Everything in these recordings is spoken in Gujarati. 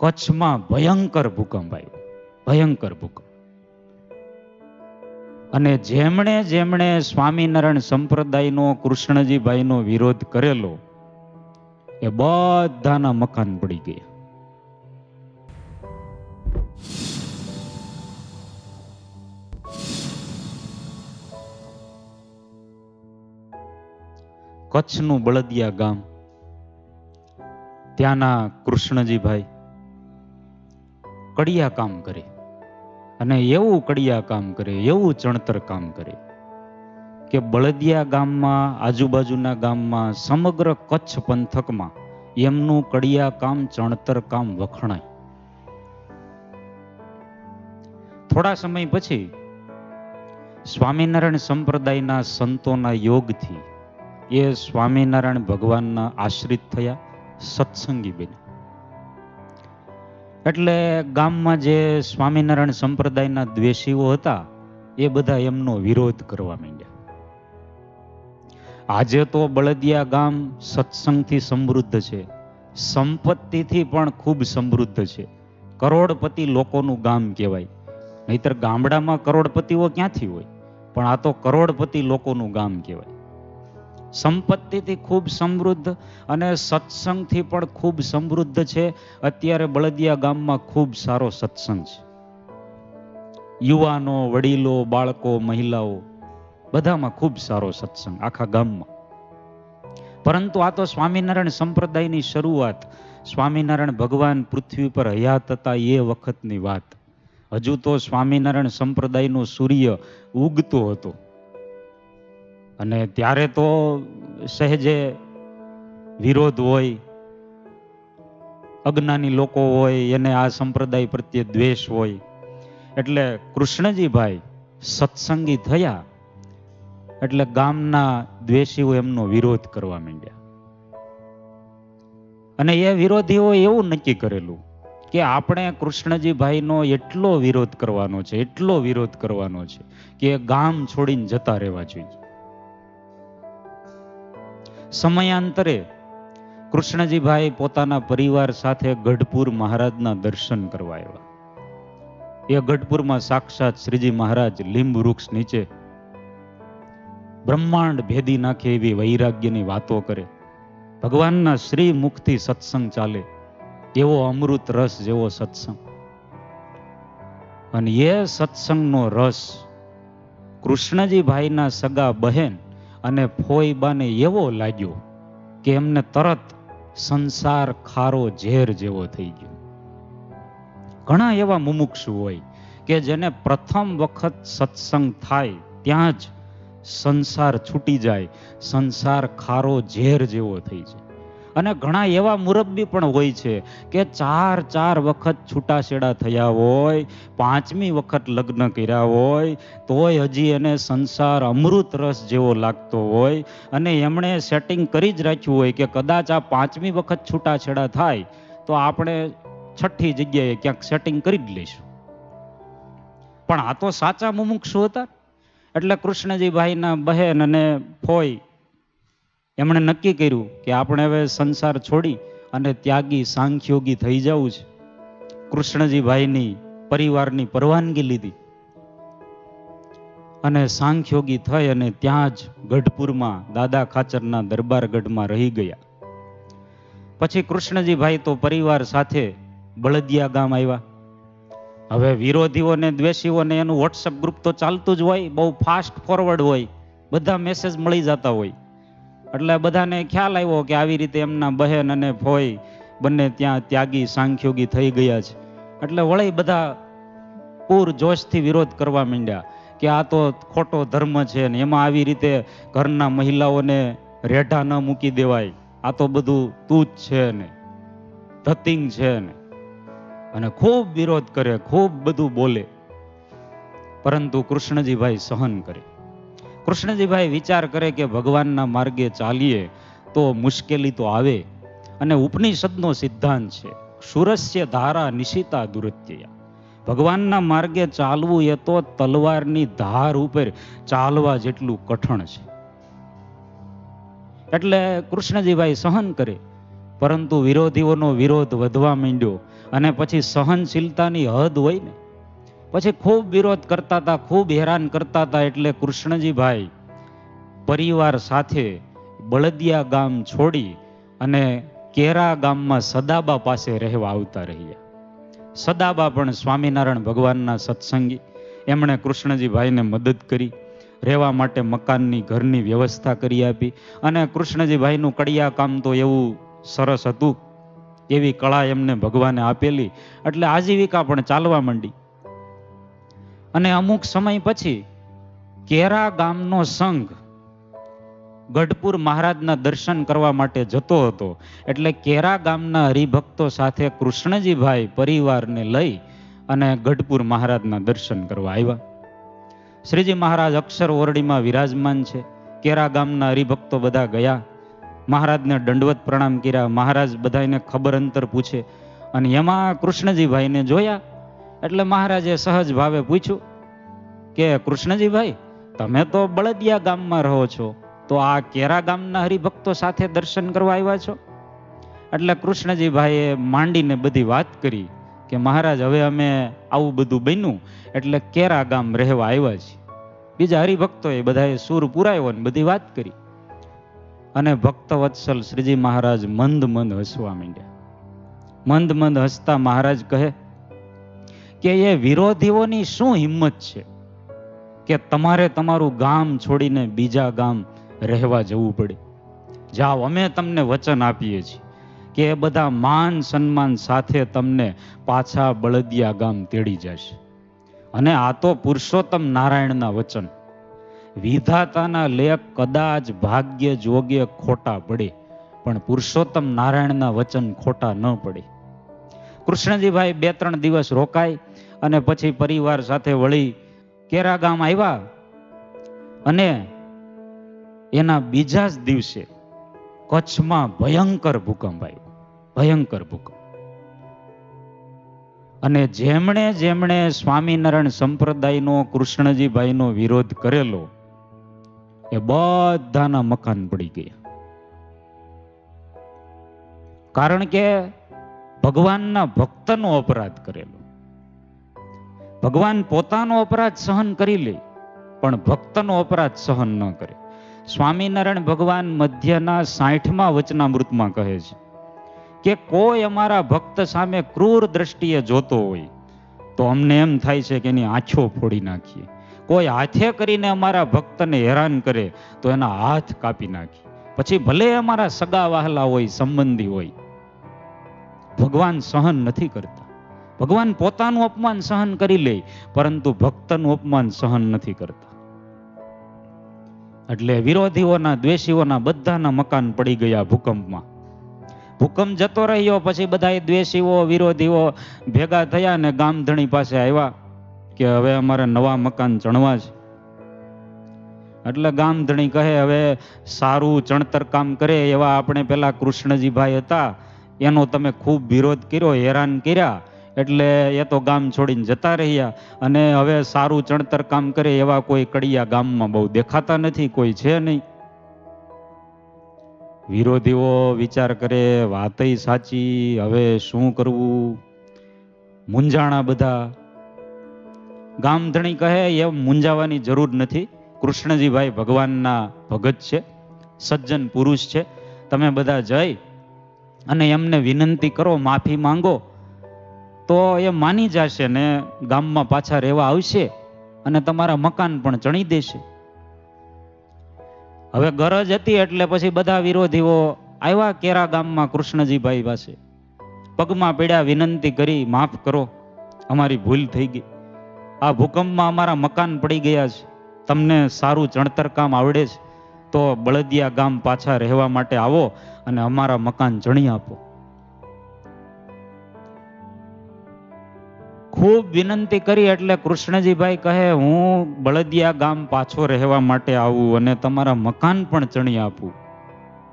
કચ્છમાં ભયંકર ભૂકંપ આવ્યો. ભયંકર ભૂકંપ. અને જેમણે જેમણે સ્વામિનારાયણ સંપ્રદાયનો, કૃષ્ણજીભાઈનો વિરોધ કરેલો, એ બધાના મકાન પડી ગયા. કચ્છનું બળદિયા ગામ, ત્યાંના કૃષ્ણજીભાઈ કડિયા કામ કરે. અને એવું કડિયા કામ કરે, એવું ચણતર કામ કરે કે બળદિયા ગામમાં, આજુબાજુના ગામમાં, સમગ્ર કચ્છ પંથકમાં એમનું કડિયા કામ, ચણતર કામ વખણાય. થોડા સમય પછી સ્વામિનારાયણ સંપ્રદાયના સંતોના યોગથી એ સ્વામિનારાયણ ભગવાનના આશ્રિત થયા, સત્સંગી બન્યા. એટલે ગામમાં જે સ્વામિનારાયણ સંપ્રદાયના દ્વેષીઓ હતા, એ બધા એમનો વિરોધ કરવા માંડ્યા. આજે તો બળદિયા ગામ સત્સંગથી સમૃદ્ધ છે. સંપત્તિથી પણ ખૂબ સમૃદ્ધ છે. કરોડપતિ લોકોનું ગામ કહેવાય. નહીતર ગામડામાં કરોડપતિઓ ક્યાંથી હોય? પણ આ તો કરોડપતિ લોકોનું ગામ કહેવાય. સંપત્તિથી ખૂબ સમૃદ્ધ અને સત્સંગથી પણ ખૂબ સમૃદ્ધ છે. અત્યારે બળદિયા ગામમાં ખૂબ સારો સત્સંગ છે. યુવાનો, વડીલો, બાળકો, મહિલાઓ બધામાં ખૂબ સારો સત્સંગ આખા ગામમાં. પરંતુ આ તો સ્વામિનારાયણ સંપ્રદાયની શરૂઆત. સ્વામિનારાયણ ભગવાન પૃથ્વી પર હયાત હતા એ વખતની વાત. હજુ તો સ્વામિનારાયણ સંપ્રદાયનો સૂર્ય ઉગતો હતો. અને ત્યારે તો સહેજે વિરોધ હોય, અજ્ઞાની લોકો હોય, એને આ સંપ્રદાય પ્રત્યે દ્વેષ હોય. એટલે કૃષ્ણજીભાઈ સત્સંગી થયા, એટલે ગામના દ્વેષીઓ એમનો વિરોધ કરવા માંડ્યા. અને એ વિરોધીઓ એવું નક્કી કરેલું કે આપણે કૃષ્ણજીભાઈનો એટલો વિરોધ કરવાનો છે, એટલો વિરોધ કરવાનો છે કે ગામ છોડીને જતા રહેવા જોઈએ. સમયાંતરે કૃષ્ણજીભાઈ પોતાના પરિવાર સાથે ગઢપુર મહારાજના દર્શન કરવા આવ્યા. એ ગઢપુરમાં સાક્ષાત શ્રીજી મહારાજ લીંબ વૃક્ષ નીચે બ્રહ્માંડ ભેદી નાખે એવી વૈરાગ્યની વાતો કરે. ભગવાનના શ્રી મુખથી સત્સંગ ચાલે, એવો અમૃત રસ જેવો સત્સંગ. અને એ સત્સંગનો રસ કૃષ્ણજીભાઈના સગા બહેન અને ફોઈબાને એવો લાગ્યો કે એમને તરત સંસાર ખારો ઝેર જેવો થઈ ગયો. ઘણા એવા મુમુક્ષુ હોય કે જેને પ્રથમ વખત સત્સંગ થાય ત્યાં જ સંસાર છૂટી જાય, સંસાર ખારો ઝેર જેવો થઈ જાય. અને ઘણા એવા મુરબ્બી પણ હોય છે કે ચાર ચાર વખત છૂટાછેડા થયા હોય, પાંચમી વખત લગ્ન કર્યા હોય, તોય હજી એને સંસાર અમૃત રસ જેવો લાગતો હોય. અને એમણે સેટિંગ કરી જ રાખ્યું હોય કે કદાચ આ પાંચમી વખત છૂટાછેડા થાય, તો આપણે છઠ્ઠી જગ્યાએ ક્યાંક સેટિંગ કરી જ લઈશું. પણ આ તો સાચા મુમુક્ષુ હતા. એટલે કૃષ્ણજીભાઈના બહેન અને ફોઈ એમણે નક્કી કર્યું કે આપણે હવે સંસાર છોડી અને ત્યાગી સાંખ્યોગી થઈ જવું છે. કૃષ્ણજીભાઈની પરિવારની પરવાનગી લીધી અને સાંખ્યોગી થઈ અને ત્યાં જ ગઢપુરમાં દાદા ખાચરના દરબારગઢમાં રહી ગયા. પછી કૃષ્ણજીભાઈ તો પરિવાર સાથે બળદિયા ગામ આવ્યા. હવે વિરોધીઓને, દ્વેષીઓને એનું વોટ્સઅપ ગ્રુપ તો ચાલતું જ હોય, બહુ ફાસ્ટ ફોરવર્ડ હોય, બધા મેસેજ મળી જતા હોય. એટલે બધાને ખ્યાલ આવ્યો કે આવી રીતે એમના બહેન અને ફોઈ બંને ત્યાં ત્યાગી, સાંખ્યોગી થઈ ગયા છે. એટલે વળી બધા પૂર જોશથી વિરોધ કરવા માંડ્યા કે આ તો ખોટો ધર્મ છે ને એમાં આવી રીતે ઘરના મહિલાઓને રેઢા ન મૂકી દેવાય. આ તો બધું તૂચ છે ને, ધતિંગ છે ને. અને ખૂબ વિરોધ કરે, ખૂબ બધું બોલે. પરંતુ કૃષ્ણજીભાઈ સહન કરે. કૃષ્ણજીભાઈ વિચાર કરે કે ભગવાનના માર્ગે ચાલીએ તો મુશ્કેલી તો આવે. અને ઉપનિષદનો સિદ્ધાંત છે, સુરસ્ય ધારા નિશિતા દુરત્યયા. ભગવાનના માર્ગે ચાલવું એ તો તલવારની ધાર ઉપર ચાલવા જેટલું કઠણ છે. એટલે કૃષ્ણજીભાઈ સહન કરે, પરંતુ વિરોધીઓનો વિરોધ વધવા માંડ્યો અને પછી સહનશીલતાની હદ હોય ને પછી ખૂબ વિરોધ કરતા હતા, ખૂબ હેરાન કરતા હતા એટલે કૃષ્ણજીભાઈ પરિવાર સાથે બળદિયા ગામ છોડી અને કેરા ગામમાં સદાબા પાસે રહેવા આવતા રહ્યા. સદાબા પણ સ્વામિનારાયણ ભગવાનના સત્સંગી. એમણે કૃષ્ણજીભાઈને મદદ કરી, રહેવા માટે મકાનની ઘરની વ્યવસ્થા કરી આપી અને કૃષ્ણજીભાઈનું કડિયા કામ તો એવું સરસ હતું. એવી કળા એમને ભગવાને આપેલી. એટલે આજીવિકા પણ ચાલવા માંડી. અને અમુક સમય પછી કેરા ગામનો સંઘ ગઢપુર મહારાજના દર્શન કરવા માટે જતો હતો. એટલે કેરા ગામના હરિભક્તો સાથે કૃષ્ણજીભાઈ પરિવારને લઈ અને ગઢપુર મહારાજના દર્શન કરવા આવ્યા. શ્રીજી મહારાજ અક્ષર ઓરડીમાં વિરાજમાન છે. કેરા ગામના હરિભક્તો બધા ગયા. મહારાજને દંડવત પ્રણામ કર્યા. મહારાજ બધાને ખબર અંતર પૂછે. અને એમાં કૃષ્ણજીભાઈને જોયા. એટલે મહારાજે સહજ ભાવે પૂછ્યું કે, કૃષ્ણજીભાઈ, તમે તો બળદિયા ગામમાં રહો છો, તો આ કેરા ગામના હરિભક્તો સાથે દર્શન કરવા આવ્યા છો? એટલે કૃષ્ણજીભાઈએ માંડીને બધી વાત કરી કે, મહારાજ, હવે અમે આવું બધું બન્યું, એટલે કેરા ગામ રહેવા આવ્યા છીએ. બીજા હરિભક્તોએ બધાએ સૂર પુરાયો ને બધી વાત કરી. અને ભક્ત વત્સલ શ્રીજી મહારાજ મંદ મંદ હસવા માંડ્યા. મંદ મંદ હસતા મહારાજ કહે કે એ વિરોધીઓની શું હિંમત છે? કે તમારે તમારું ગામ છોડીને બીજા ગામ રહેવા જવું પડે? જાઓ, અમે તમને વચન આપીએ છીએ કે એ બધા માન સન્માન સાથે તમને પાછા બળદિયા ગામ તેડી જશે. અને આ તો પુરુષોત્તમ નારાયણના વચન. વિધાતાના લેખ કદાચ ભાગ્ય જોગ્ય ખોટા પડે, પણ પુરુષોત્તમ નારાયણના વચન ખોટા ન પડે. કૃષ્ણજીભાઈ બે ત્રણ દિવસ રોકાય અને પછી પરિવાર સાથે વળી કેરા ગામ આવ્યા અને એના બીજા જ દિવસે કચ્છમાં ભયંકર ભૂકંપ આવ્યો. ભયંકર ભૂકંપ. અને જેમણે જેમણે સ્વામિનારાયણ સંપ્રદાયનો, કૃષ્ણજીભાઈનો વિરોધ કરેલો, એ બધાના મકાન પડી ગયા. કારણ કે ભગવાનના ભક્તનો અપરાધ કરેલો. ભગવાન પોતાનો અપરાધ સહન કરી લે, પણ ભક્તનો અપરાધ સહન ન કરે. સ્વામિનારાયણ ભગવાન મધ્યના સાઠમાં વચનામૃતમાં કહે છે કે કોઈ અમારા ભક્ત સામે ક્રૂર દ્રષ્ટિએ જોતો હોય, તો અમને એમ થાય છે કે એની આંખો ફોડી નાખીએ. કોઈ હાથે કરીને અમારા ભક્તને હેરાન કરે, તો એના હાથ કાપી નાખીએ પછી ભલે અમારા સગા વહાલા હોય, સંબંધી હોય, ભગવાન સહન નથી કરતા. ભગવાન પોતાનું અપમાન સહન કરી લે, પરંતુ ભક્તનું અપમાન સહન નથી કરતા. એટલે વિરોધીઓના, દ્વેષીઓના બધાના મકાન પડી ગયા ભૂકંપમાં. ભૂકંપ જતો રહ્યો, પછી બધા દ્વેષીઓ, વિરોધીઓ ભેગા થયા ને ગામધણી પાસે આવ્યા કે હવે અમારે નવા મકાન ચણવા છે. એટલે ગામધણી કહે, હવે સારું ચણતર કામ કરે એવા આપણે પેલા કૃષ્ણજીભાઈ હતા, એનો તમે ખૂબ વિરોધ કર્યો, હેરાન કર્યા એટલે એ તો ગામ છોડીને જતા રહ્યા. અને હવે સારું ચણતર કામ કરે એવા કોઈ કડિયા ગામમાં બહુ દેખાતા નથી, કોઈ છે નહીં. વિરોધીઓ વિચાર કરે, વાતય સાચી, હવે શું કરવું? મૂંઝાણા બધા. ગામધણી કહે એમ મૂંઝાવાની જરૂર નથી. કૃષ્ણજીભાઈ ભગવાનના ભગત છે, સજ્જન પુરુષ છે. તમે બધા જઈ અને એમને વિનંતી કરો, માફી માંગો. તો એ માની જશે ને ગામમાં પાછા રહેવા આવશે અને તમારા મકાન પણ ચણી દેશે. હવે ગરજ હતી એટલે પછી બધા વિરોધીઓ આવ્યા કેરા ગામમાં કૃષ્ણજીભાઈ પાસે. પગમાં પીડ્યા વિનંતી કરી, માફ કરો, અમારી ભૂલ થઈ ગઈ. આ ભૂકંપમાં અમારા મકાન પડી ગયા છે. તમને સારું ચણતર કામ આવડે છે. તો બળદિયા ગામ પાછા રહેવા માટે આવો અને અમારા મકાન ચણી આપો. ખૂબ વિનંતી કરી એટલે કૃષ્ણજીભાઈ કહે, હું બળદિયા ગામ પાછો રહેવા માટે આવું અને તમારા મકાન પણ ચણી આપું.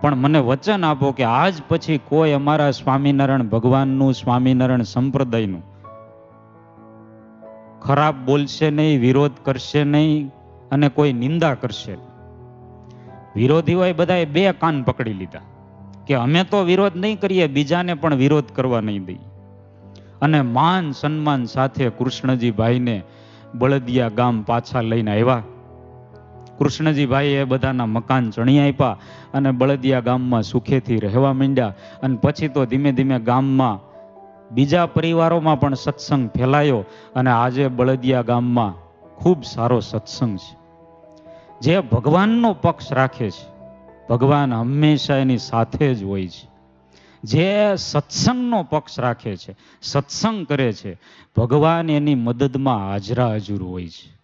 પણ મને વચન આપો કે આજ પછી કોઈ અમારા સ્વામિનારાયણ ભગવાનનું સ્વામિનારાયણ સંપ્રદાયનું ખરાબ બોલશે નહીં, વિરોધ કરશે નહીં અને કોઈ નિંદા કરશે વિરોધીઓએ બધાએ બે કાન પકડી લીધા કે અમે તો વિરોધ નહીં કરીએ, બીજાને પણ વિરોધ કરવા નહીં દઈએ. અને માન સન્માન સાથે કૃષ્ણજીભાઈને બળદિયા ગામ પાછા લઈને આવ્યા. કૃષ્ણજીભાઈએ બધાના મકાન ચણી આપ્યા અને બળદિયા ગામમાં સુખેથી રહેવા માંડ્યા અને પછી તો ધીમે ધીમે ગામમાં બીજા પરિવારોમાં પણ સત્સંગ ફેલાયો અને આજે બળદિયા ગામમાં ખૂબ સારો સત્સંગ છે. જે ભગવાનનો પક્ષ રાખે છે, ભગવાન હંમેશા એની સાથે જ હોય છે. જે સત્સંગનો પક્ષ રાખે છે, સત્સંગ કરે છે, ભગવાન એની મદદમાં હાજરા હજુર હોય છે.